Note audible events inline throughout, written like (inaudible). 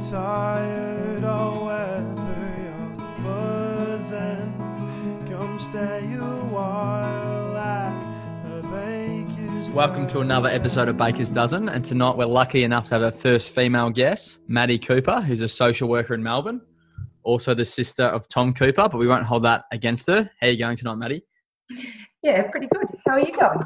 you're tired or whether you're buzzing, come stay a while at the baker's Welcome to another episode of Baker's Dozen, and tonight we're lucky enough to have our first female guest, Maddie Cooper, who's a social worker in Melbourne, also the sister of Tom Cooper, but we won't hold that against her. How are you going tonight, Maddie? Yeah, pretty good. How are you going?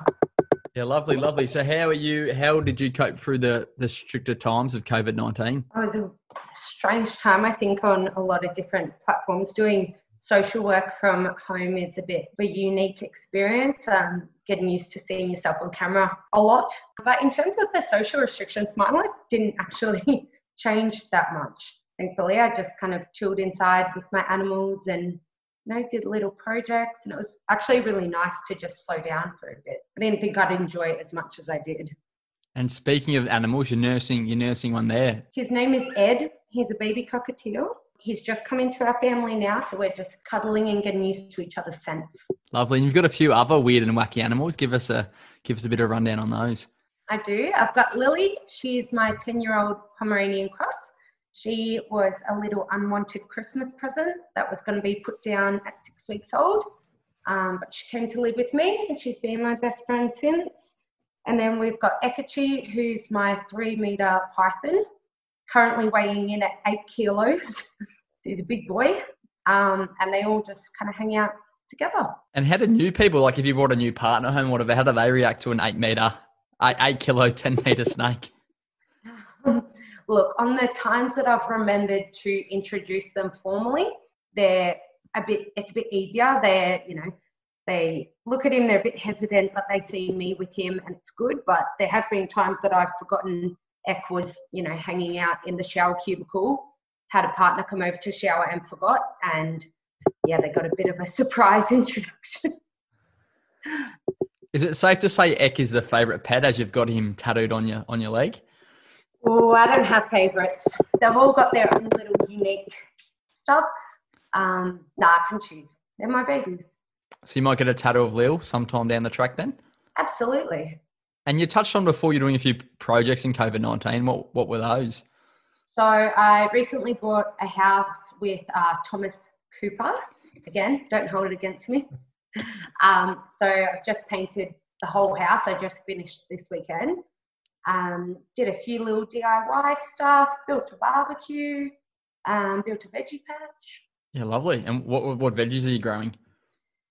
Yeah, lovely, lovely. So, how are you? How did you cope through the the stricter times of COVID nineteen? It was a strange time, I think, on a lot of different platforms. Doing social work from home is a bit of a unique experience. Um, getting used to seeing yourself on camera a lot. But in terms of the social restrictions, my life didn't (laughs) actually change that much. Thankfully, I just kind of chilled inside with my animals and you know, did little projects. And it was actually really nice to just slow down for a bit. I didn't think I'd enjoy it as much as I did. And speaking of animals, you're nursing you're nursing one there. His name is Ed. He's a baby cockatiel. He's just come into our family now, so we're just cuddling and getting used to each other's scents. Lovely. And you've got a few other weird and wacky animals. Give us a give us a bit of rundown on those. I do. I've got Lily. She's my 10 year old Pomeranian cross. She was a little unwanted Christmas present that was going to be put down at six weeks old. Um, but she came to live with me and she's been my best friend since. And then we've got Ekachi, who's my three meter python, currently weighing in at eight kilos. (laughs) He's a big boy. Um, and they all just kind of hang out together. And how do new people, like if you brought a new partner home, whatever, how do they react to an eight meter, eight, eight kilo, 10 meter snake? Look, on the times that I've remembered to introduce them formally, they're a bit, it's a bit easier. They're, you know, they look at him, they're a bit hesitant, but they see me with him and it's good. But there has been times that I've forgotten Eck was, you know, hanging out in the shower cubicle, had a partner come over to shower and forgot. And yeah, they got a bit of a (laughs) surprise introduction. Is it safe to say Eck is the favourite pet as you've got him tattooed on your on your leg? Oh, I don't have favourites. They've all got their own little unique stuff. Um, nah, I can choose. They're my babies. So you might get a tattoo of Lil sometime down the track then? Absolutely. And you touched on before you're doing a few projects in COVID 19. What, what were those? So I recently bought a house with uh, Thomas Cooper. Again, don't hold it against me. (laughs) Um, so I've just painted the whole house. I just finished this weekend. Um, did a few little DIY stuff, built a barbecue, um, built a veggie patch. Yeah, lovely. And what, what veggies are you growing?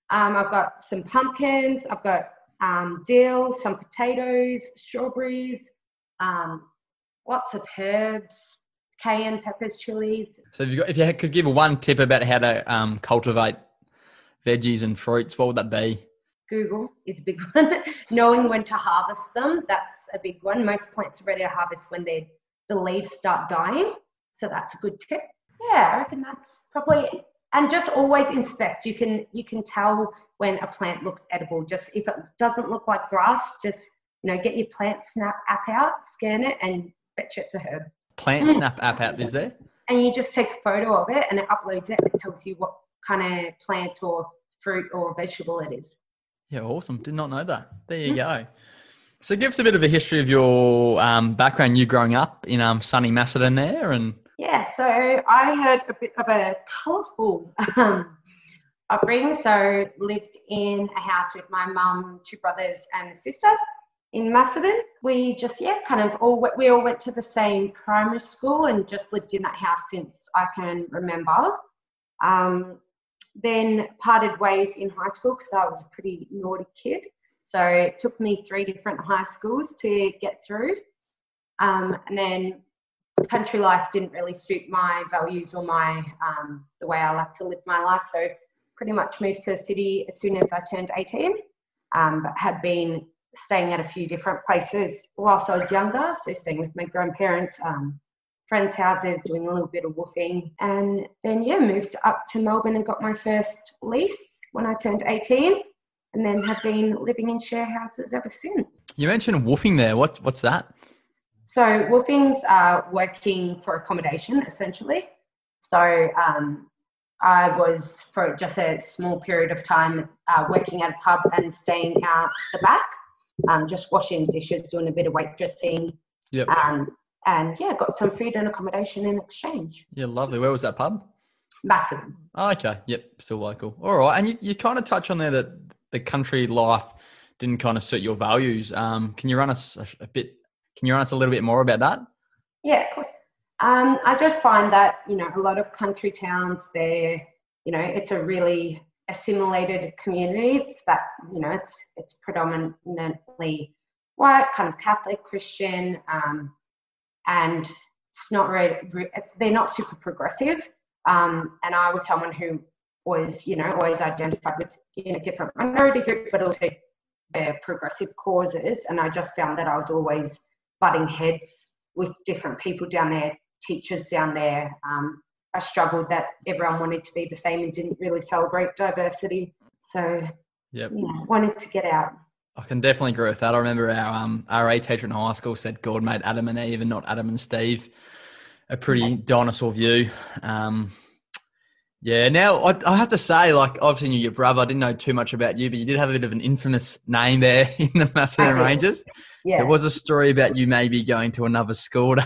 Um, I've got some pumpkins, I've got um, dill, some potatoes, strawberries, um, lots of herbs, cayenne peppers, chilies. So if you, got, if you could give one tip about how to um, cultivate veggies and fruits, what would that be? Google is a big (laughs) one. Knowing when to harvest them, that's a big one. Most plants are ready to harvest when they the leaves start dying. So that's a good tip. Yeah, I reckon that's probably and just always inspect. You can you can tell when a plant looks edible. Just if it doesn't look like grass, just you know, get your PlantSnap app out, scan it, and bet you it's a herb. Plant mm. snap app out is there? And you just take a photo of it and it uploads it and it tells you what kind of plant or fruit or vegetable it is. Yeah, awesome. Did not know that. There you go. So give us a bit of a history of your um, background, you growing up in um, sunny Macedon there and Yeah, so I had a bit of a colourful um, upbringing. So lived in a house with my mum, two brothers, and a sister in Macedon. We just yeah, kind of all went- we all went to the same primary school and just lived in that house since I can remember. Um, then parted ways in high school because I was a pretty naughty kid. So it took me three different high schools to get through. Um, and then country life didn't really suit my values or my um, the way I like to live my life. So pretty much moved to the city as soon as I turned 18. Um, but had been staying at a few different places whilst I was younger. So staying with my grandparents, um, friends' houses, doing a little bit of woofing, and then yeah, moved up to Melbourne and got my first lease when I turned 18. And then have been living in share houses ever since. you mentioned woofing there. What, what's that? So woofings are working for accommodation essentially. So um, I was for just a small period of time uh, working at a pub and staying out the back, um, just washing dishes, doing a bit of waitressing, Yep. um, and yeah, got some food and accommodation in exchange. Yeah, lovely. Where was that pub? Massive. Oh, okay. Yep, still local. All right. And you, you kind of touch on there that the country life didn't kind of suit your values. Um, can you run us a, a bit? Can you run us a little bit more about that? Yeah, of course. Um, I just find that you know a lot of country towns, they're you know it's a really assimilated communities that you know it's it's predominantly white, kind of Catholic, Christian, um, and it's not really it's, they're not super progressive. Um, and I was someone who was you know always identified with you know different minority groups, but also their progressive causes. And I just found that I was always butting heads with different people down there, teachers down there. Um, I struggled that everyone wanted to be the same and didn't really celebrate diversity. So, yep. yeah, wanted to get out. I can definitely agree with that. I remember our um, RA teacher in high school said God made Adam and Eve and not Adam and Steve. A pretty dinosaur view. Um, yeah. Now I, I, have to say, like, obviously knew your brother. I didn't know too much about you, but you did have a bit of an infamous name there (laughs) in the Macedon (laughs) Ranges. Yeah. There was a story about you maybe going to another school to,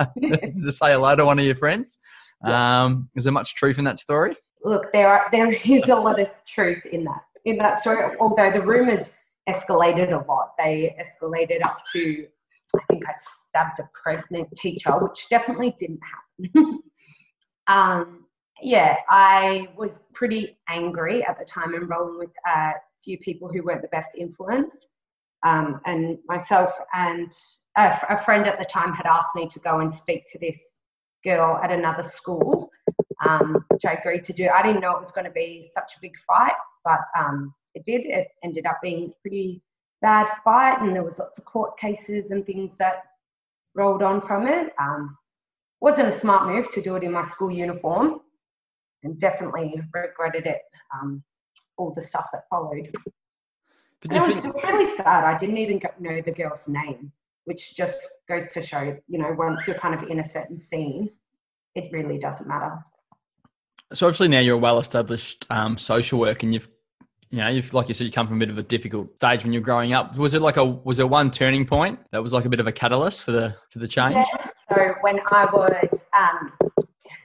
(laughs) to say hello to one of your friends. Um, is there much truth in that story? Look, there are, there is a lot of truth in that in that story. Although the rumors escalated a lot, they escalated up to I think I stabbed a pregnant teacher, which definitely didn't happen. (laughs) um, yeah, I was pretty angry at the time enrolling with a few people who weren't the best influence. Um, and myself and a, a, friend at the time had asked me to go and speak to this girl at another school, um, which I agreed to do. I didn't know it was going to be such a big fight, but um, it did. It ended up being a pretty bad fight, and there was lots of court cases and things that rolled on from it. Um, wasn't a smart move to do it in my school uniform and definitely regretted it. Um, all the stuff that followed. But it was think- just really sad. I didn't even know the girl's name, which just goes to show, you know, once you're kind of in a certain scene, it really doesn't matter. So obviously now you're a well-established um, social work, and you've, you know, you've like you said, you come from a bit of a difficult stage when you're growing up. Was it like a was there one turning point that was like a bit of a catalyst for the for the change? Yeah. So when I was um,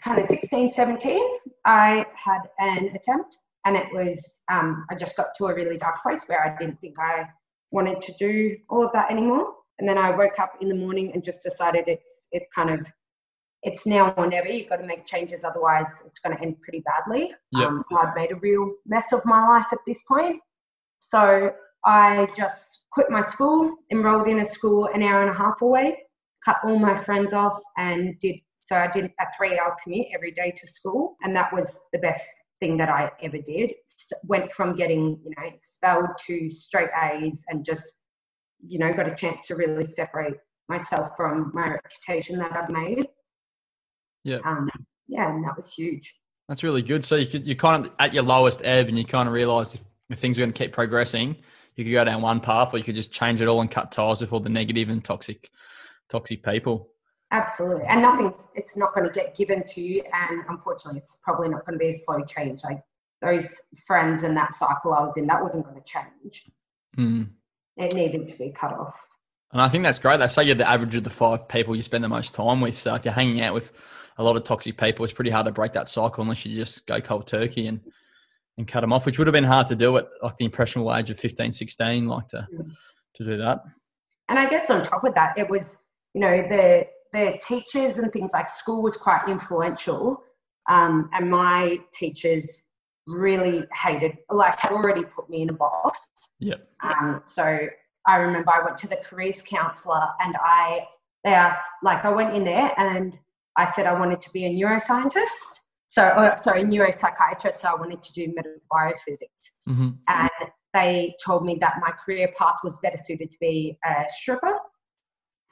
kind of 16, 17, I had an attempt and it was, um, I just got to a really dark place where I didn't think I wanted to do all of that anymore. And then I woke up in the morning and just decided it's, it's kind of, it's now or never. You've got to make changes, otherwise it's going to end pretty badly. Yep. Um, I'd made a real mess of my life at this point. So I just quit my school, enrolled in a school an hour and a half away, cut all my friends off, and did so I did a three hour commute every day to school, and that was the best thing that I ever did. Went from getting, you know, expelled to straight A's and just, you know, got a chance to really separate myself from my reputation that I've made. Yeah. Um, yeah, and that was huge. That's really good. So you could, you kind of at your lowest ebb, and you kind of realize if, if things are going to keep progressing, you could go down one path, or you could just change it all and cut ties with all the negative and toxic, toxic people. Absolutely. And nothing's, it's not going to get given to you. And unfortunately, it's probably not going to be a slow change. Like those friends and that cycle I was in, that wasn't going to change. Mm. It needed to be cut off. And I think that's great. They say you're the average of the five people you spend the most time with. So if you're hanging out with a lot of toxic people, it's pretty hard to break that cycle unless you just go cold turkey and, and cut them off, which would have been hard to do at like the impressionable age of 15, 16, like to, mm. to do that. And I guess on top of that, it was, you know, the their teachers and things like school was quite influential. Um, and my teachers really hated, like, had already put me in a box. Yep. Um, so I remember I went to the careers counselor and I, they asked, like, I went in there and I said I wanted to be a neuroscientist. So, uh, sorry, neuropsychiatrist. So I wanted to do medical biophysics. Mm-hmm. And they told me that my career path was better suited to be a stripper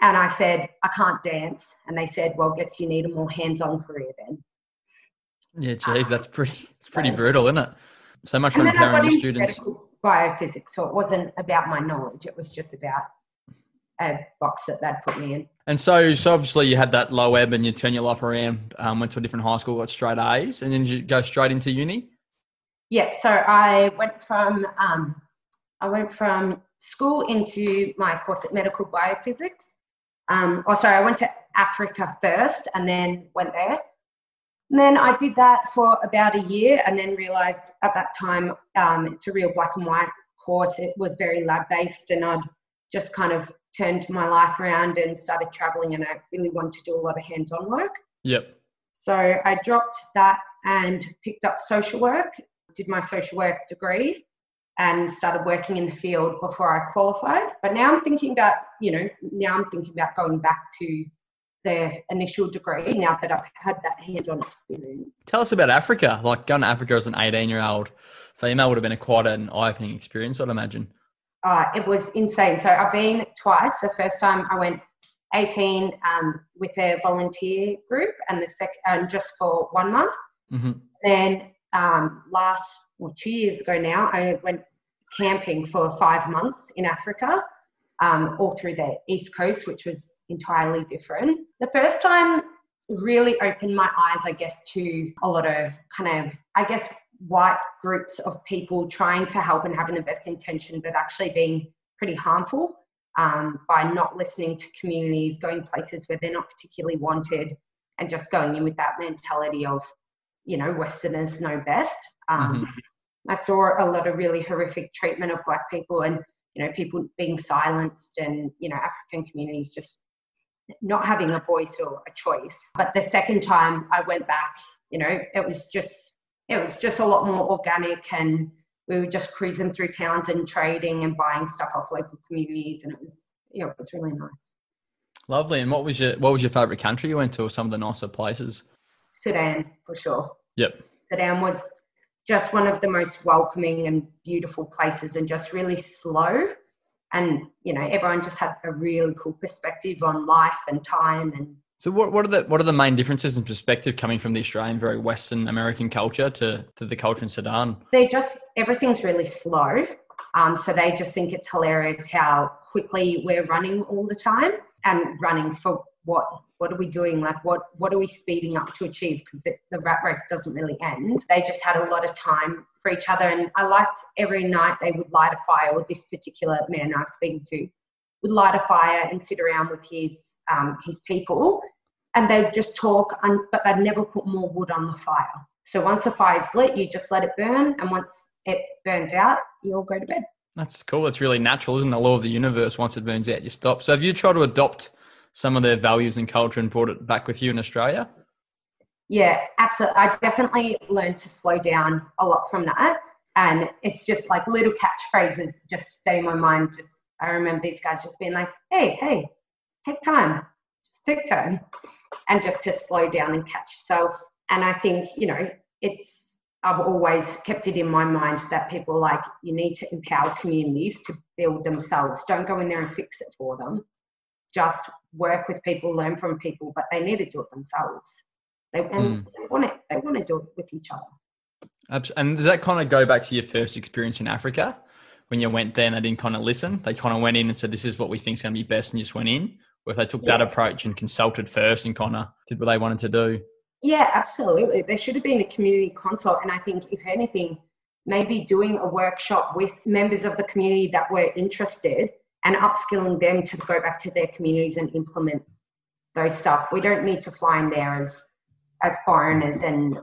and I said, I can't dance. And they said, well, guess you need a more hands-on career then. Yeah, geez, that's pretty, it's pretty brutal, isn't it? So much for empowering your students. Biophysics, so it wasn't about my knowledge. It was just about a box that they'd put me in. And so, so obviously you had that low ebb and you turn your life around, um, went to a different high school, got straight A's, and then you go straight into uni? Yeah, so I went from, um, I went from school into my course at medical biophysics um, oh, sorry, I went to Africa first and then went there. And then I did that for about a year and then realized at that time um, it's a real black and white course. It was very lab based and I'd just kind of turned my life around and started traveling and I really wanted to do a lot of hands on work. Yep. So I dropped that and picked up social work, did my social work degree and started working in the field before I qualified. But now I'm thinking about, you know, now I'm thinking about going back to the initial degree now that I've had that hands-on experience. Tell us about Africa. Like going to Africa as an 18-year-old female would have been a quite an eye-opening experience, I'd imagine. Uh, it was insane. So I've been twice. The first time I went 18 um, with a volunteer group, and the second, and just for one month. Mm-hmm. Then um, last, well, two years ago now, I went camping for five months in Africa, um, all through the East Coast, which was entirely different. The first time really opened my eyes, I guess, to a lot of kind of, I guess, white groups of people trying to help and having the best intention, but actually being pretty harmful um, by not listening to communities, going places where they're not particularly wanted, and just going in with that mentality of, you know, Westerners know best. Um, mm-hmm. I saw a lot of really horrific treatment of Black people and, you know, people being silenced and, you know, African communities just not having a voice or a choice. But the second time I went back, you know, it was just it was just a lot more organic and we were just cruising through towns and trading and buying stuff off local communities and it was yeah it was really nice. Lovely. And what was your what was your favorite country you went to or some of the nicer places? Sudan for sure. Yep. Sudan was just one of the most welcoming and beautiful places and just really slow. And you know everyone just had a really cool perspective on life and time and so what, what are the what are the main differences in perspective coming from the Australian, very Western American culture to, to the culture in Sudan? They just everything's really slow. Um, so they just think it's hilarious how quickly we're running all the time and running for what what are we doing like what what are we speeding up to achieve because the rat race doesn't really end they just had a lot of time for each other and i liked every night they would light a fire or this particular man i was speaking to would light a fire and sit around with his um, his people, and they'd just talk, and, but they'd never put more wood on the fire. So once the fire's lit, you just let it burn, and once it burns out, you all go to bed. That's cool. It's really natural, isn't it? The law of the universe. Once it burns out, you stop. So have you tried to adopt some of their values and culture and brought it back with you in Australia? Yeah, absolutely. I definitely learned to slow down a lot from that. And it's just like little catchphrases just stay in my mind, just I remember these guys just being like, hey, hey, take time, just take time. And just to slow down and catch yourself. And I think, you know, it's, I've always kept it in my mind that people like, you need to empower communities to build themselves. Don't go in there and fix it for them. Just work with people, learn from people, but they need to do it themselves. They, mm. they want it, they want to do it with each other. And does that kind of go back to your first experience in Africa? when you went there and they didn't kind of listen? They kind of went in and said, "This is what we think is going to be best," and just went in. If they took yeah. that approach and consulted first and kind of did what they wanted to do. Yeah, absolutely. There should have been a community consult, and I think if anything, maybe doing a workshop with members of the community that were interested and upskilling them to go back to their communities and implement those stuff. We don't need to fly in there as as foreigners and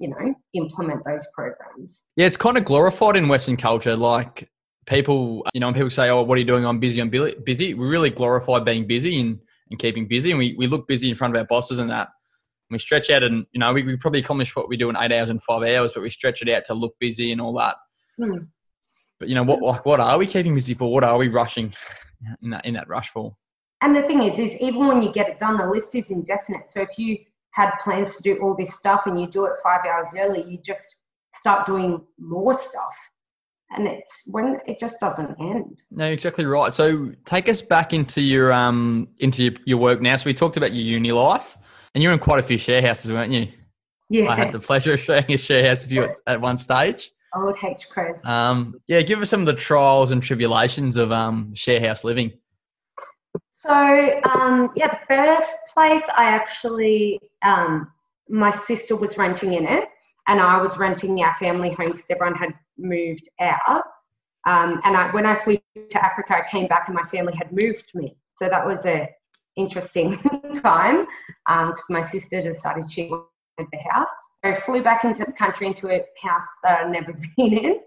you know implement those programs. Yeah, it's kind of glorified in Western culture. Like people, you know, when people say, "Oh, what are you doing? I'm busy. I'm busy." We really glorify being busy and, and keeping busy, and we, we look busy in front of our bosses and that. And we stretch out, and you know, we, we probably accomplish what we do in eight hours and five hours, but we stretch it out to look busy and all that. Mm. But you know, what like what are we keeping busy for? What are we rushing in that in that rush for? And the thing is, is even when you get it done, the list is indefinite. So if you had plans to do all this stuff and you do it five hours early, you just start doing more stuff and it's when it just doesn't end. No, exactly right. So take us back into your um into your, your work now. So we talked about your uni life, and you're in quite a few share houses, weren't you? Yeah. I had the pleasure of sharing a share house with you at, at one stage. Old H Chris. Um, yeah, give us some of the trials and tribulations of um share house living. So um, yeah, the first place I actually um, my sister was renting in it, and I was renting our family home because everyone had moved out. Um, and I, when I flew to Africa, I came back and my family had moved me. So that was a interesting (laughs) time because my sister decided she wanted the house. I flew back into the country into a house that I'd never (laughs) been in.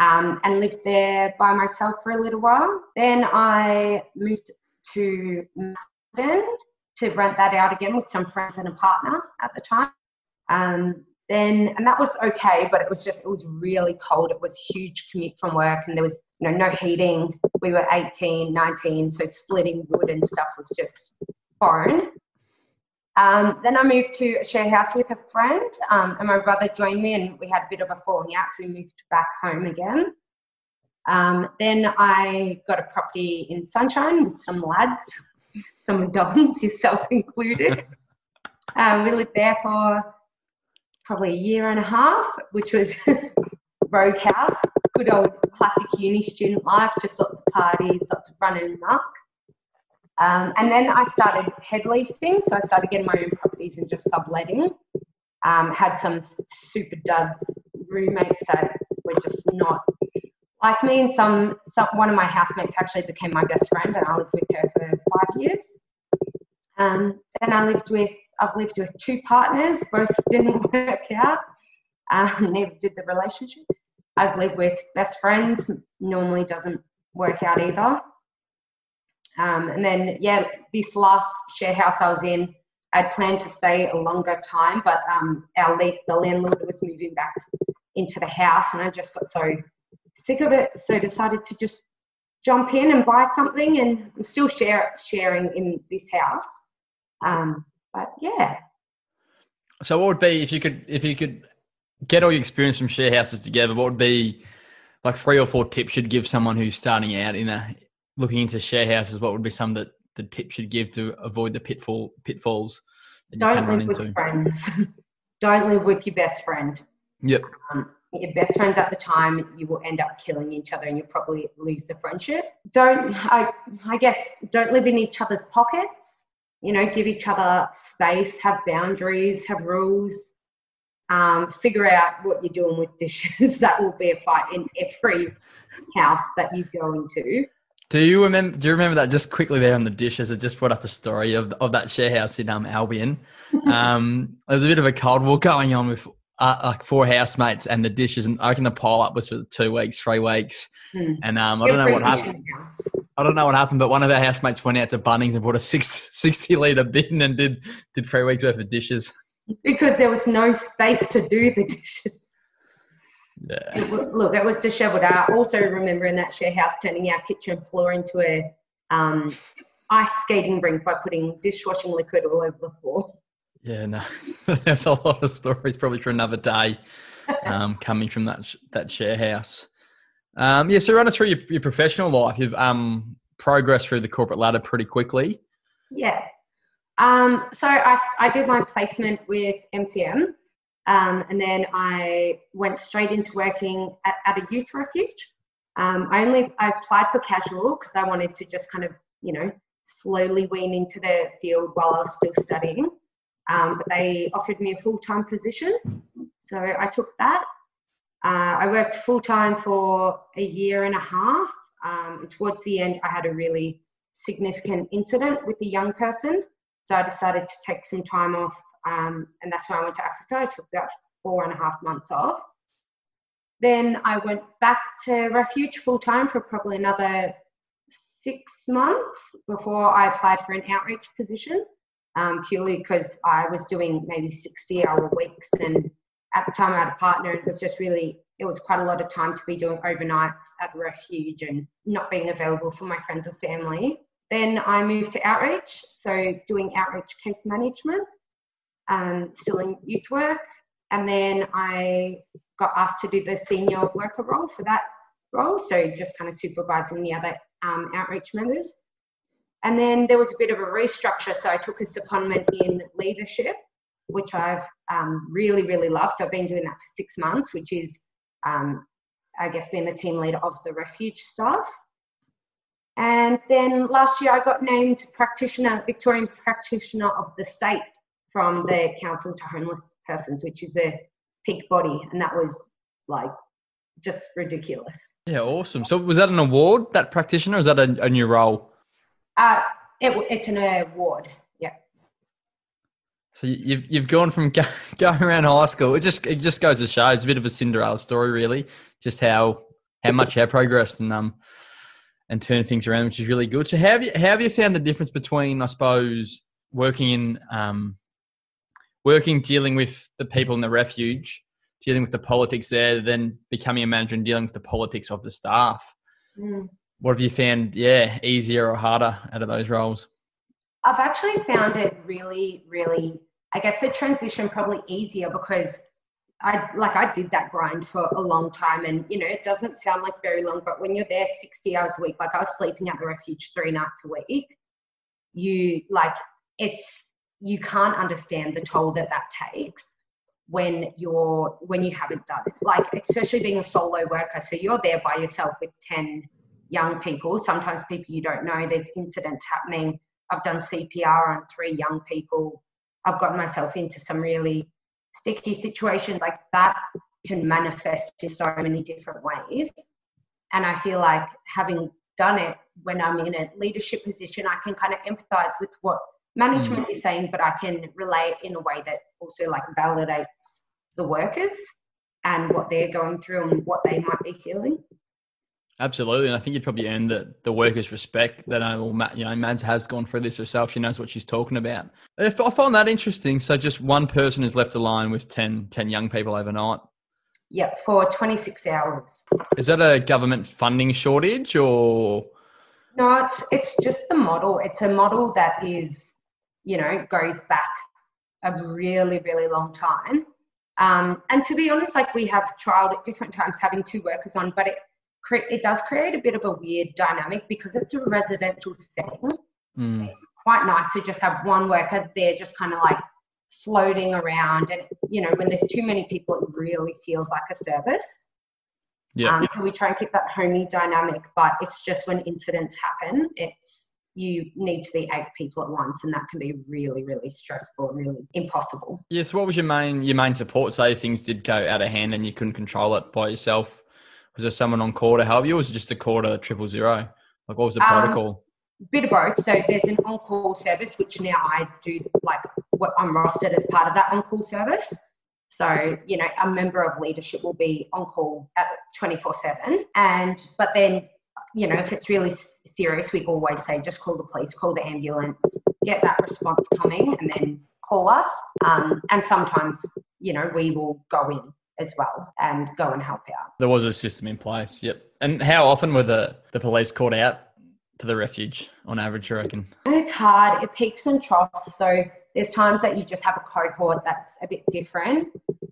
Um, and lived there by myself for a little while. Then I moved to Melbourne to rent that out again with some friends and a partner at the time. Um, then, and that was okay, but it was just, it was really cold. It was huge commute from work and there was, you know, no heating. We were 18, 19, so splitting wood and stuff was just foreign. Um, then I moved to a share house with a friend, um, and my brother joined me, and we had a bit of a falling out, so we moved back home again. Um, then I got a property in Sunshine with some lads, (laughs) some dons, yourself included. (laughs) um, we lived there for probably a year and a half, which was (laughs) rogue house, good old classic uni student life, just lots of parties, lots of running amok. Um, and then I started head leasing, so I started getting my own properties and just subletting. Um, had some super duds roommates that were just not like me, and some, some one of my housemates actually became my best friend, and I lived with her for five years. Um, then I lived with I've lived with two partners, both didn't (laughs) work out. Um, never did the relationship. I've lived with best friends, normally doesn't work out either. Um, and then, yeah, this last share house I was in, I'd planned to stay a longer time, but um, our the landlord was moving back into the house, and I just got so sick of it, so decided to just jump in and buy something. And I'm still share, sharing in this house, um, but yeah. So, what would be if you could if you could get all your experience from share houses together? What would be like three or four tips you'd give someone who's starting out in a looking into share houses, what would be some that the tips you'd give to avoid the pitfall pitfalls that Don't can run into? With friends. (laughs) Don't live with your best friend. Yep. Um, your best friends at the time, you will end up killing each other and you'll probably lose the friendship. Don't, I, I guess, don't live in each other's pockets. You know, give each other space, have boundaries, have rules. Um, figure out what you're doing with dishes. (laughs) that will be a fight in every house that you go into. Do you remember? Do you remember that just quickly there on the dishes? It just brought up a story of of that share house in um, Albion. (laughs) Um, there was a bit of a cold war going on with uh, like four housemates and the dishes, and I reckon the pile up was for two weeks, three weeks. Hmm. And um, I don't know what happened. I don't know what happened, but one of our housemates went out to Bunnings and bought a six, (laughs) 60 litre bin and did did three weeks worth of dishes. Because there was no space to do the dishes. Yeah. It, look, it was dishevelled. I also remember in that share house turning our kitchen floor into a um, ice skating rink by putting dishwashing liquid all over the floor. Yeah, no, (laughs) there's a lot of stories probably for another day um, (laughs) coming from that that share house. Um, yeah, so run us through your, your professional life. You've um, progressed through the corporate ladder pretty quickly. Yeah. Um, so I, I did my placement with MCM um, and then I went straight into working at, at a youth refuge. Um, I only I applied for casual because I wanted to just kind of you know slowly wean into the field while I was still studying. Um, but they offered me a full time position, so I took that. Uh, I worked full time for a year and a half. Um, towards the end, I had a really significant incident with a young person, so I decided to take some time off um, and that's when I went to Africa. I took about four and a half months off. Then I went back to Refuge full time for probably another six months before I applied for an outreach position, um, purely because I was doing maybe 60 hour weeks. And at the time, I had a partner, it was just really, it was quite a lot of time to be doing overnights at the refuge and not being available for my friends or family. Then I moved to outreach, so doing outreach case management um, still in youth work. And then I got asked to do the senior worker role for that role, so just kind of supervising the other um, outreach members. And then there was a bit of a restructure, so I took a secondment in leadership, which I've um, really, really loved. I've been doing that for six months, which is, um, I guess, being the team leader of the refuge staff. And then last year I got named practitioner, Victorian practitioner of the state from the Council to Homeless Persons, which is a peak body, and that was like just ridiculous. Yeah, awesome. So was that an award, that practitioner, or is that a, a new role? Uh, it, it's an award. Yeah. So you- you've you've gone from go, (laughs) going around high school. It just it just goes to show it's a bit of a Cinderella story, really. Just how how much you have progressed and um and turn things around, which is really good. So how have you how have you found the difference between I suppose working in um working dealing with the people in the refuge, dealing with the politics there, then becoming a manager and dealing with the politics of the staff. Mm. What have you found? Yeah, easier or harder out of those roles? I've actually found it really, really, I guess the transition probably easier because I like I did that grind for a long time and you know it doesn't sound like very long, but when you're there 60 hours a week, like I was sleeping at the refuge three nights a week, you like it's you can't understand the toll that that takes when you're when you haven't done it like especially being a solo worker so you're there by yourself with 10 young people. Sometimes people you don't know there's incidents happening. I've done cpr on three young people. I've gotten myself into some really sticky situations like that can manifest in so many different ways. And i feel like having done it when i'm in a leadership position i can kind of empathize with what management mm. is saying, but I can relate in a way that also like validates the workers and what they're going through and what they might be feeling. Absolutely, and I think you'd probably earn the the workers' respect that I will. You know, Mads has gone through this herself; she knows what she's talking about. If I find that interesting, so just one person is left alone with 10, 10 young people overnight. Yeah, for 26 hours. Is that a government funding shortage, or No, it's it's just the model. It's a model that is, you know, goes back a really, really long time. Um, and to be honest, like we have trialed at different times having two workers on, but it cre- it does create a bit of a weird dynamic because it's a residential setting. Mm, It's quite nice to just have one worker there, just kind of like floating around. And you know, when there's too many people, it really feels like a service. yeah, Um, so we try and keep that homey dynamic, but it's just when incidents happen, it's you need to be eight people at once, and that can be really, really stressful, and really impossible. yeah. So, what was your main your main support? Say things did go out of hand and you couldn't control it by yourself, was there someone on call to help you, or was it just a call to triple zero? Like, what was the Um, protocol? Bit of both. So there's an on-call service, which now I do like what I'm rostered as part of that on-call service. So you know, a member of leadership will be on call at 24/7, and but then you know, if it's really serious, we always say just call the police, call the ambulance, get that response coming, and then call us. Um, and sometimes, you know, we will go in as well and go and help out. There was a system in place. Yep. And how often were the the police called out to the refuge on average? You reckon? It's hard, it peaks and troughs. So there's times that you just have a cohort that's a bit different.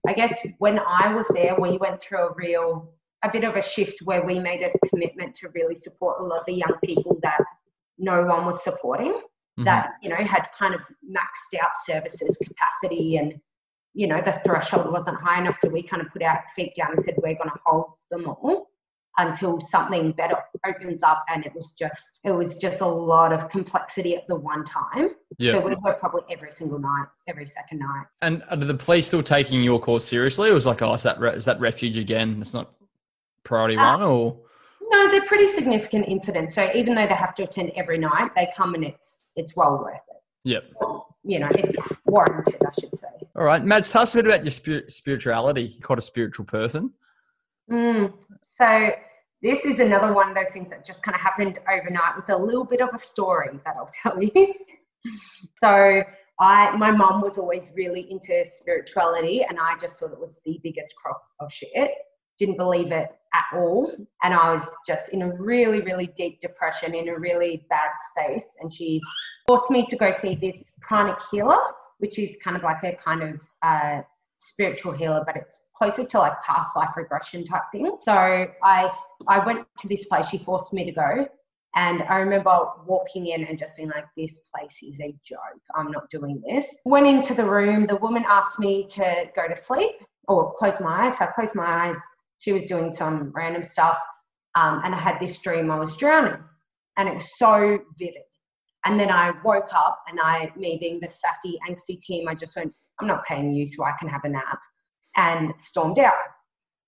I guess when I was there, we went through a real, a bit of a shift where we made a commitment to really support a lot of the young people that no one was supporting, Mhm. that, you know, had kind of maxed out services capacity and, you know, the threshold wasn't high enough. So we kind of put our feet down and said, we're going to hold them all until something better opens up and it was just it was just a lot of complexity at the one time Yeah. so we were probably every single night every second night And are the police still taking your call seriously? it was like, oh, is that re- is that refuge again? It's not priority Uh, one, or no they're pretty significant incidents so even though they have to attend every night they come and it's it's well worth it yep. you know it's warranted i should say All right, Mads, tell us a bit about your spirit, spirituality. You're quite a spiritual person. Mm. So this is another one of those things that just kind of happened overnight with a little bit of a story that I'll (laughs) tell you. so I, my mum was always really into spirituality, and I just thought it was the biggest crock of shit. Didn't believe it at all, and I was just in a really, really deep depression, in a really bad space. And she forced me to go see this pranic healer, which is kind of like a kind of uh, spiritual healer, but it's closer to like past life regression type thing. So I I went to this place. She forced me to go, and I remember walking in and just being like, "This place is a joke. I'm not doing this." Went into the room. The woman asked me to go to sleep or close my eyes. So I closed my eyes. She was doing some random stuff, um, and I had this dream I was drowning, and it was so vivid. And then I woke up, and I, me being the sassy, angsty team, I just went, "I'm not paying you, so I can have a nap." and stormed out.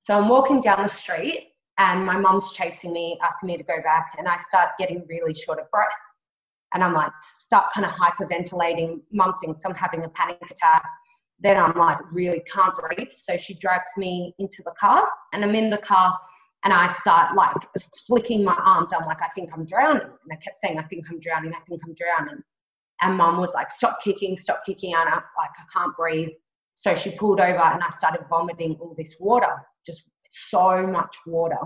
So I'm walking down the street and my mum's chasing me, asking me to go back, and I start getting really short of breath. and I'm like, start kind of hyperventilating. Mum thinks I'm having a panic attack. Then I'm like, really can't breathe. So she drags me into the car, and I'm in the car, and I start like flicking my arms. I'm like, I think I'm drowning. And I kept saying, I think I'm drowning. I think I'm drowning. And mum was like, stop kicking, stop kicking, Anna. Like, I can't breathe. So she pulled over and I started vomiting all this water, just so much water.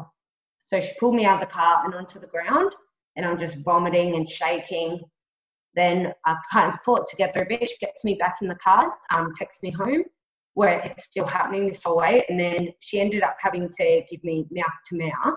So she pulled me out of the car and onto the ground, and I'm just vomiting and shaking. Then I kind of pull it together a bit. She gets me back in the car, um, takes me home, where it's still happening this whole way. And then she ended up having to give me mouth to mouth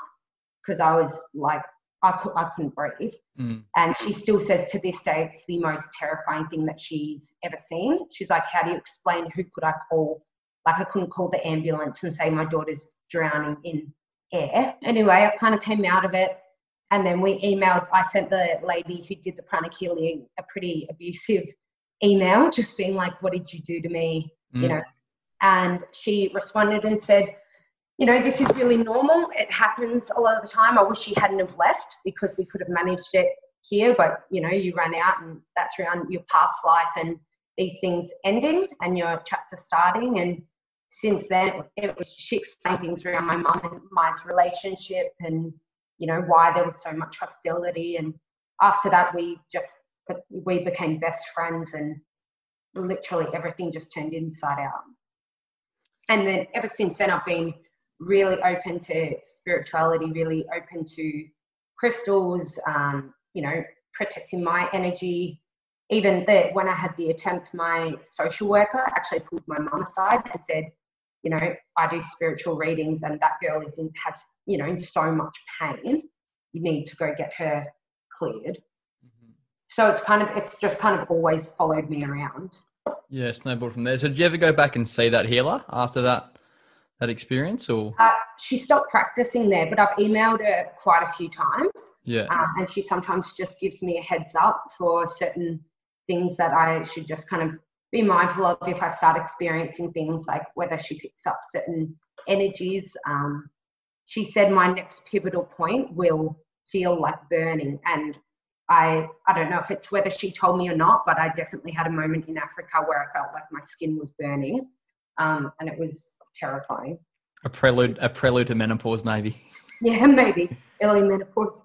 because I was like, I, could, I couldn't breathe. Mm. And she still says to this day, it's the most terrifying thing that she's ever seen. She's like, How do you explain who could I call? Like, I couldn't call the ambulance and say my daughter's drowning in air. Anyway, I kind of came out of it. And then we emailed, I sent the lady who did the pranic healing a pretty abusive email, just being like, What did you do to me? Mm. You know, and she responded and said, you know, this is really normal. It happens a lot of the time. I wish she hadn't have left because we could have managed it here, but you know, you run out and that's around your past life and these things ending and your chapter starting. And since then, it was she explained things around my mum and my relationship and you know why there was so much hostility. And after that, we just we became best friends and literally everything just turned inside out. And then ever since then, I've been really open to spirituality, really open to crystals, um, you know, protecting my energy. Even that when I had the attempt, my social worker actually pulled my mum aside and said, you know, I do spiritual readings and that girl is in has, you know, in so much pain. You need to go get her cleared. Mm-hmm. So it's kind of it's just kind of always followed me around. Yeah, snowballed from there. So did you ever go back and see that healer after that that experience, or Uh, she stopped practicing there, but I've emailed her quite a few times. yeah? um, and she sometimes just gives me a heads up for certain things that I should just kind of be mindful of if I start experiencing things like whether she picks up certain energies. Um, she said my next pivotal point will feel like burning, and I I don't know if it's whether she told me or not, but I definitely had a moment in Africa where I felt like my skin was burning, um, and it was terrifying. A prelude, a prelude to menopause, maybe. (laughs) Yeah, maybe early menopause.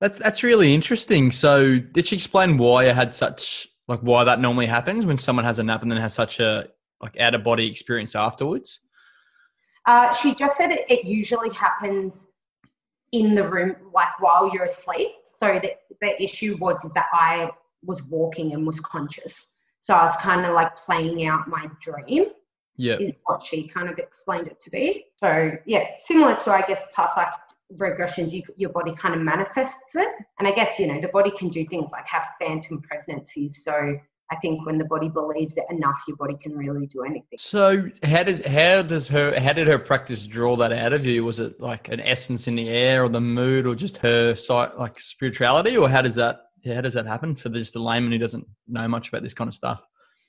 That's that's really interesting. So, did she explain why I had such like why that normally happens when someone has a nap and then has such a like out of body experience afterwards? Uh, she just said it, it usually happens in the room, like while you're asleep. So the, the issue was is that I was walking and was conscious. So I was kind of like playing out my dream, Yeah, is what she kind of explained it to be. So yeah, similar to I guess past life regressions, you, your body kind of manifests it. And I guess you know the body can do things like have phantom pregnancies. So I think when the body believes it enough, your body can really do anything. So how did how does her how did her practice draw that out of you? Was it like an essence in the air, or the mood, or just her sight, like spirituality, or how does that how does that happen for just a layman who doesn't know much about this kind of stuff?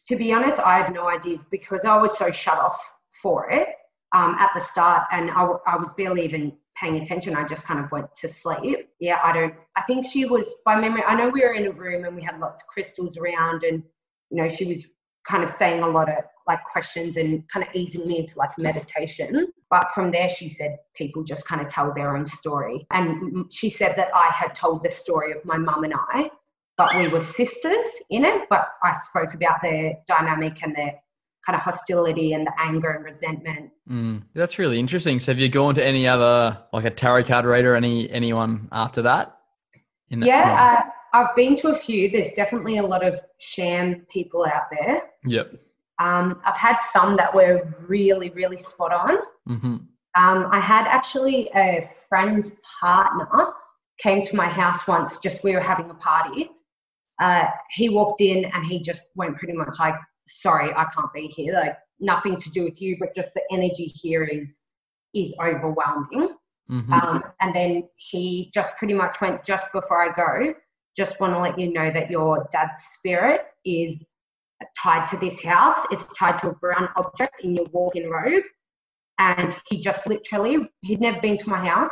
to be honest, I have no idea because I was so shut off for it um, at the start, and I, I was barely even paying attention. I just kind of went to sleep. Yeah, I don't. I think she was by memory. I know we were in a room and we had lots of crystals around, and you know she was kind of saying a lot of like questions and kind of easing me into like meditation. But from there, she said people just kind of tell their own story, and she said that I had told the story of my mum and I but we were sisters in it. But I spoke about their dynamic and their kind of hostility and the anger and resentment. Mm, that's really interesting. So have you gone to any other like a tarot card reader, any anyone after that? In that Yeah, uh, I've been to a few. There's definitely a lot of sham people out there. yep. Um, I've had some that were really, really spot on. hmm Um, I had actually a friend's partner came to my house once. Just we were having a party. Uh, he walked in and he just went pretty much like, "Sorry, I can't be here. Like nothing to do with you, but just the energy here is is overwhelming." hmm Um, and then he just pretty much went, "Just before I go, just want to let you know that your dad's spirit is tied to this house. It's tied to a brown object in your walk-in robe." And he just literally, he'd never been to my house.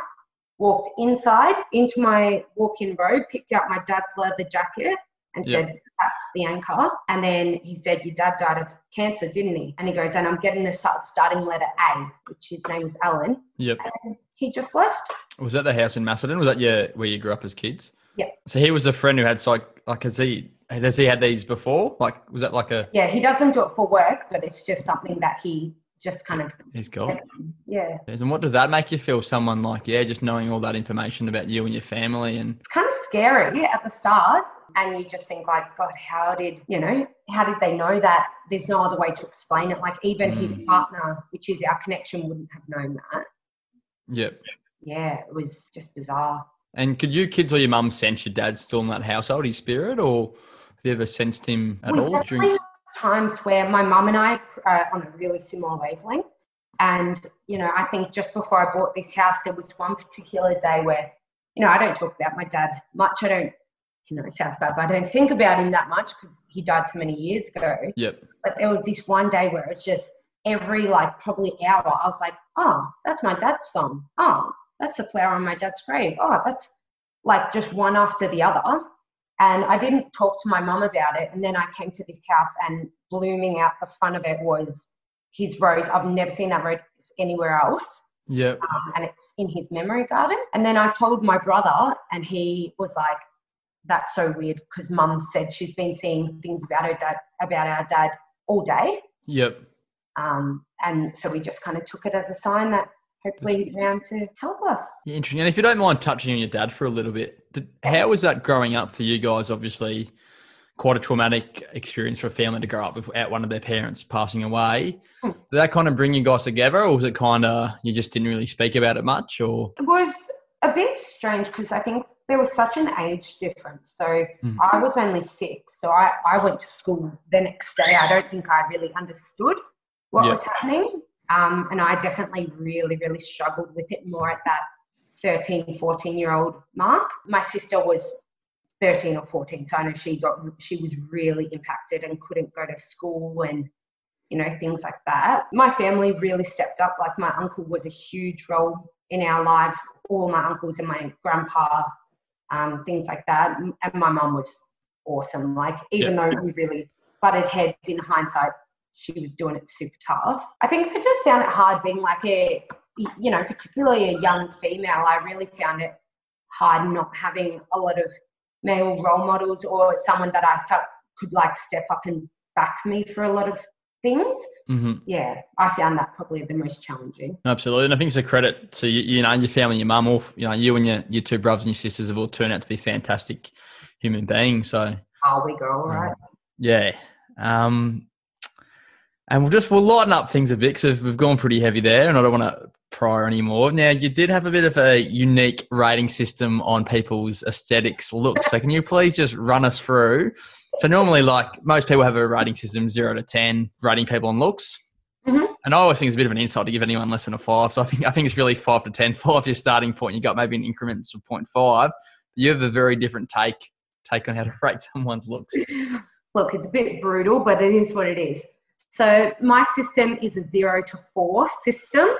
walked inside into my walk-in robe, picked out my dad's leather jacket, and Yeah. said, "That's the anchor." And then he said, "Your dad died of cancer, didn't he?" And he goes, "And I'm getting the starting letter A, which his name was Alan." Yep. And he just left. Was that the house in Macedon? Was that your where you grew up as kids? Yeah. So he was a friend who had psych. Like, has he has he had these before? Like, was that like a Yeah, he doesn't do it for work, but it's just something that he just kind of he's got? yeah. And what did that make you feel? Someone like yeah, just knowing all that information about you and your family, and it's kind of scary at the start and you just think like god how did you know how did they know that there's no other way to explain it like even his Mm. partner which is our connection wouldn't have known that yep. yeah it was just bizarre And could you kids or your mum sense your dad still in that household, his spirit, or have you ever sensed him at We all? During, times where my mum and I are on a really similar wavelength. And, you know, I think just before I bought this house, there was one particular day where, you know, I don't talk about my dad much. I don't, you know, it sounds bad, but I don't think about him that much because he died so many years ago. yep. But there was this one day where it's just every, like, probably hour, I was like, oh, that's my dad's song. Oh, that's the flower on my dad's grave. Oh, that's like just one after the other. And I didn't talk to my mum about it. And then I came to this house, and blooming out the front of it was his rose. I've never seen that rose anywhere else. Yep. Um, and it's in his memory garden. And then I told my brother, and he was like, that's so weird because mum said she's been seeing things about her dad, about our dad all day. Yep. Um, and so we just kind of took it as a sign that hopefully he's around to help us. Yeah, interesting. And if you don't mind touching on your dad for a little bit, how was that growing up for you guys? Obviously, quite a traumatic experience for a family to grow up without one of their parents passing away. Hmm. Did that kind of bring you guys together, or was it kind of you just didn't really speak about it much? Or It was a bit strange because I think there was such an age difference. So Mm. I was only six, so I, I went to school the next day. I don't think I really understood what Yeah. was happening. Um, and I definitely really, really struggled with it more at that 13, 14 year old mark. My sister was 13 or 14, so I know she got she was really impacted and couldn't go to school and you know things like that. My family really stepped up. Like my uncle was a huge role in our lives. All my uncles and my grandpa, um, things like that. And my mum was awesome. Like even though we really butted heads in hindsight, she was doing it super tough. I think I just found it hard being like a, you know, particularly a young female. I really found it hard not having a lot of male role models or someone that I felt could like step up and back me for a lot of things. Mhm. Yeah, I found that probably the most challenging. absolutely, and I think it's a credit to you, you know your family, your mum, all you know you and your your two brothers and your sisters have all turned out to be fantastic human beings. So Are we girl, right? Yeah. Um, and we'll just we'll lighten up things a bit because we've gone pretty heavy there, and I don't want to pry anymore. Now, you did have a bit of a unique rating system on people's aesthetics looks. So, can you please just run us through? So, normally, like most people have a rating system zero to ten, rating people on looks. Mhm. And I always think it's a bit of an insult to give anyone less than a five. So I think I think it's really five to ten. (laughs) Five your starting point. You got maybe an increments of 0.5. You have a very different take take on how to (laughs) rate someone's looks. Look, it's a bit brutal, but it is what it is. So my system is a zero to four system. (laughs)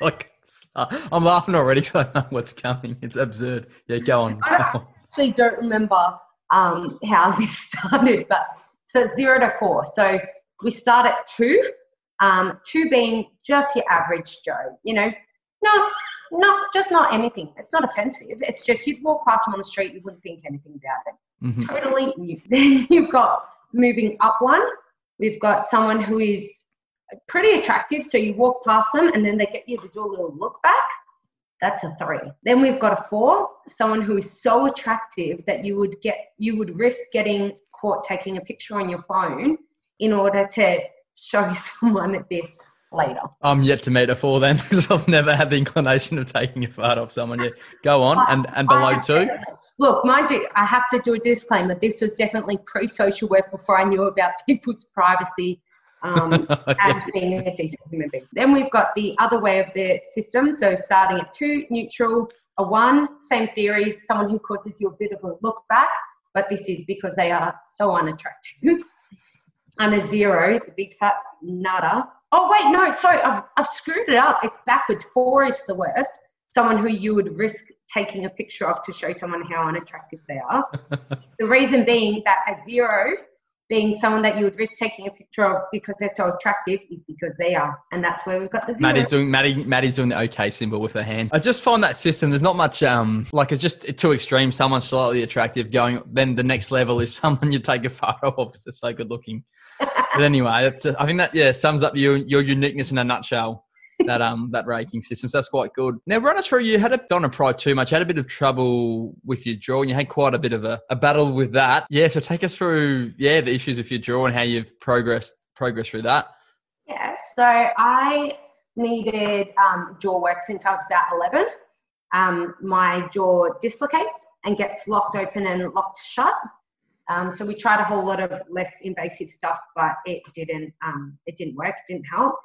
Like, uh, I'm laughing already because I know what's coming. It's absurd. Yeah, go on. I don't- on. actually don't remember um, how (laughs) this started, but so it's zero to four. So we start at two, um, two being just your average Joe, you know, not, not just not anything. It's not offensive. It's just you'd walk past them on the street, you wouldn't think anything about it. Mhm. Totally new. (laughs) Then you've got moving up one. We've got someone who is pretty attractive. So you walk past them and then they get you to do a little look back. That's a three. Then we've got a four, someone who is so attractive that you would get you would risk getting caught taking a picture on your phone in order to show (laughs) someone at this later. I'm yet to meet a four then (laughs) because I've never had the inclination of taking a photo of someone yet. Go on. And, and below two? Look, mind you, I have to do a disclaimer. This was definitely pre-social work before I knew about people's privacy um, (laughs) and being a decent human being. Then we've got the other way of the system. So starting at two, neutral, a one, same theory, someone who causes you a bit of a look back, but this is because they are so unattractive. (laughs) and a zero, the big fat nada. Oh wait, no, sorry, I've, I've screwed it up. It's backwards. Four is the worst. someone who you would risk taking a picture of to show someone how unattractive they are. (laughs) the reason being that a zero being someone that you would risk taking a picture of because they're so attractive is because they are. And that's where we've got the zero. Maddie's doing Maddie Maddie's doing the OK symbol with her hand. I just find that system there's not much um like it's just too extreme. Someone slightly attractive going then the next level is (laughs) someone you take a photo of because they're so good looking. (laughs) but anyway, it's, I think that yeah sums up your your uniqueness in a nutshell. That um that ranking system. So that's quite good. Now run us through. You had a want pry too much. Had a bit of trouble with your jaw, and you had quite a bit of a, a battle with that. Yeah. So take us through yeah the issues with your jaw and how you've progressed progressed through that. Yeah. So I needed um, jaw work since I was about eleven. Um, my jaw dislocates and gets locked open and locked shut. Um, so we tried a whole lot of less invasive stuff, but it didn't. Um, it didn't work. It didn't help.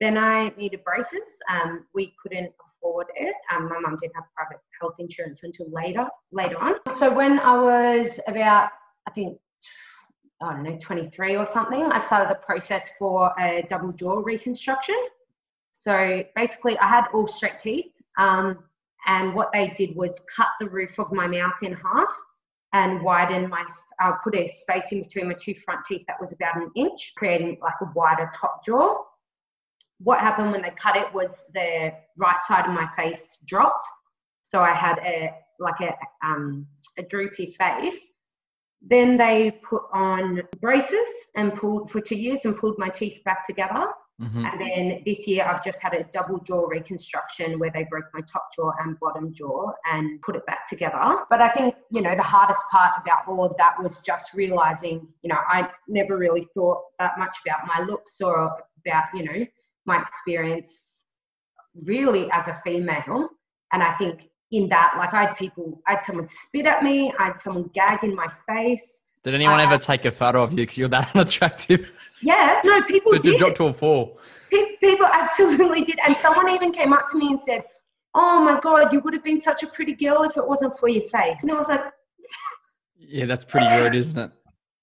Then I needed braces. Um, we couldn't afford it. Um, my mum didn't have private health insurance until later later on. So when I was about, I think, I don't know, 23 or something, I started the process for a double jaw reconstruction. So basically, I had all straight teeth. Um, and what they did was cut the roof of my mouth in half and widen my, uh, put a space in between my two front teeth that was about an inch, creating like a wider top jaw what happened when they cut it was the right side of my face dropped. So I had a like a um, a droopy face. Then they put on braces and pulled for two years and pulled my teeth back together. Mm-hmm. And then this year I've just had a double jaw reconstruction where they broke my top jaw and bottom jaw and put it back together. But I think, you know, the hardest part about all of that was just realizing, you know, I never really thought that much about my looks or about, you know, my experience really as a female. And I think in that, like I had people, I had someone spit at me, I had someone gag in my face. Did anyone uh, ever take a photo of you because you're that (laughs) unattractive? Yeah, no, people did. You drop to a four. People absolutely did. And someone even came up to me and said, Oh my God, you would have been such a pretty girl if it wasn't for your face. And I was like, Yeah, that's pretty rude, isn't it?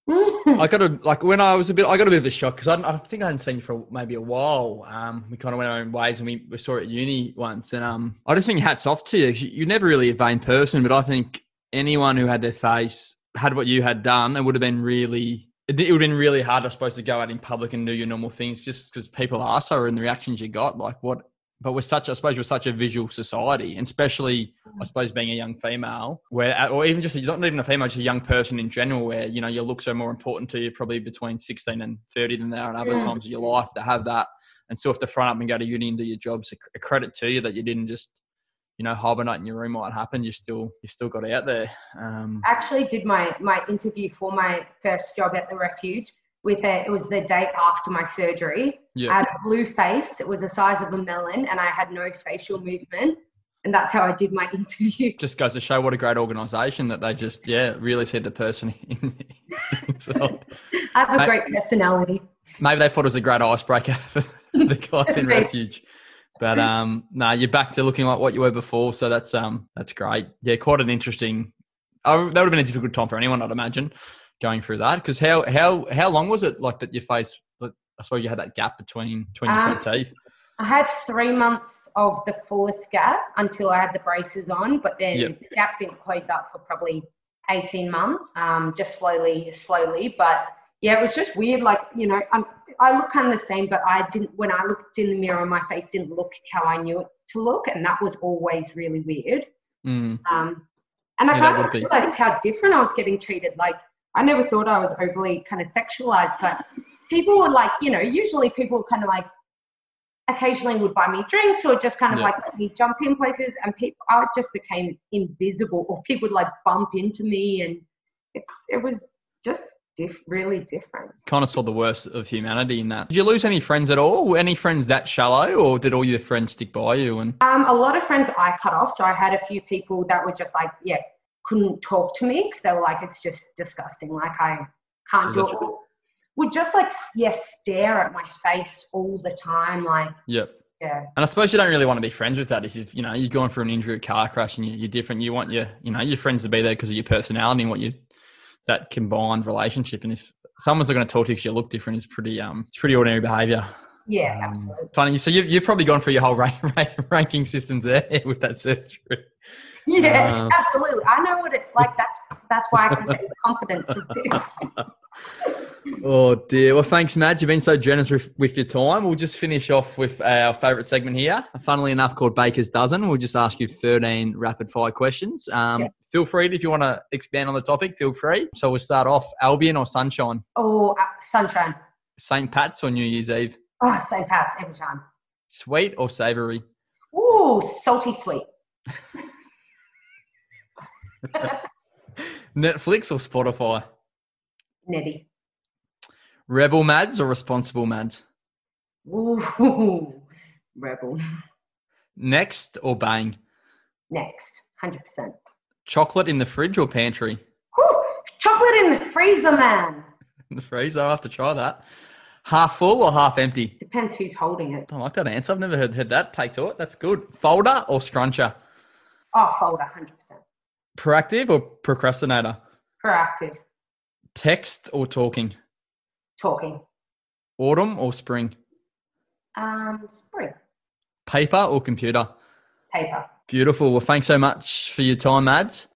I got a like when I was a bit. I got a bit of a shock because I, I, think I hadn't seen you for maybe a while. Um, we kind of went our own ways, and we, we saw it at uni once. And um, I just think hats off to you. You're never really a vain person, but I think anyone who had their face had what you had done, it would have been really. It, it would have been really hard, I suppose, to go out in public and do your normal things, just because people are so, and the reactions you got. Like, what but we're such, I suppose, we're such a visual society, and especially, I suppose, being a young female, where, or even just not even a female, just a young person in general, where you know your looks are more important to you, probably between sixteen and thirty than they are in other yeah. times of your life. To have that, and still have to front up and go to uni and do your jobs, a credit to you that you didn't just, you know, hibernate in your room what happened. You still, you still got out there. Um, I actually did my my interview for my first job at the refuge with it. It was the day after my surgery. Yeah. I had a blue face. It was the size of a melon, and I had no facial movement. And that's how I did my (laughs) interview. Just goes to show what a great organisation that they just, yeah, really see the person (laughs) in I have a great personality. Maybe they thought it was a great icebreaker (laughs) for the guys in refuge. But um, no, you're back to looking like what you were before, so that's um, that's great. Yeah, quite an interesting. Oh, that would have been a difficult time for anyone, I'd imagine going through that? Because how how how long was it like that your face? I suppose you had that gap between between um, your front teeth. I had three months of the fullest gap until I had the braces on, but then yep. the gap didn't close up for probably 18 months, um, just slowly, slowly. But yeah, it was just weird. Like, you know, I'm, I look kind of the same, but I didn't, when I looked in the mirror, my face didn't look how I knew it to look. And that was always really weird. Mm. Um, and I yeah, kind of realized how different I was getting treated. Like, I never thought I was overly kind of sexualized, but people would like, you know, usually people kind of like occasionally would buy me drinks or just kind of yeah. like let me jump in places and people I just became invisible or people would like bump into me and it's it was just diff- really different. Kind of saw the worst of humanity in that. Did you lose any friends at all? Any friends that shallow or did all your friends stick by you and um a lot of friends I cut off so I had a few people that were just like yeah couldn't talk to me because they were like, it's just disgusting. Like I can't so do it. Would just like yes, stare at my face all the time. Like yep. Yeah. And I suppose you don't really want to be friends with that if you've, you know, you're going through an injury, a car crash, and you're different. You want your, you know, your friends to be there because of your personality and what you, that combined relationship. And if someone's not going to talk to you because you look different, is pretty, um, it's pretty ordinary behaviour. Yeah, Um, absolutely. Funny. So you've, you've probably gone through your whole (laughs) rank, ranking systems there with that surgery. (laughs) Yeah, um, absolutely. I know what it's like. That's that's why I can say confidence. (laughs) Oh dear. Well, thanks, Matt. You've been so generous with, with your time. We'll just finish off with our favourite segment here, funnily enough, called Baker's Dozen. We'll just ask you 13 rapid fire questions. Um, Yeah. Feel free if you want to expand on the topic. Feel free. So we'll start off: Albion or Sunshine, Oh, uh, sunshine. St. Pat's or New Year's Eve, Oh, St. Pat's every time. sweet or savoury, Ooh, salty sweet. (laughs) (laughs) Netflix or Spotify, Netty. Rebel Mads or Responsible Mads, Ooh, (laughs) rebel. Next or Bang, Next, hundred percent. chocolate in the fridge or pantry. Chocolate in the freezer, man. In (laughs) the freezer, I'll have to try that. Half full or half empty. Depends who's holding it. I like that answer. I've never heard, heard that. Take to it. That's good. Folder or scruncher? Oh, folder, hundred percent. Proactive or procrastinator? Proactive. Text or talking? Talking. Autumn or spring? Um, spring. Paper or computer? Paper. Beautiful. Well, thanks so much for your time, Mads.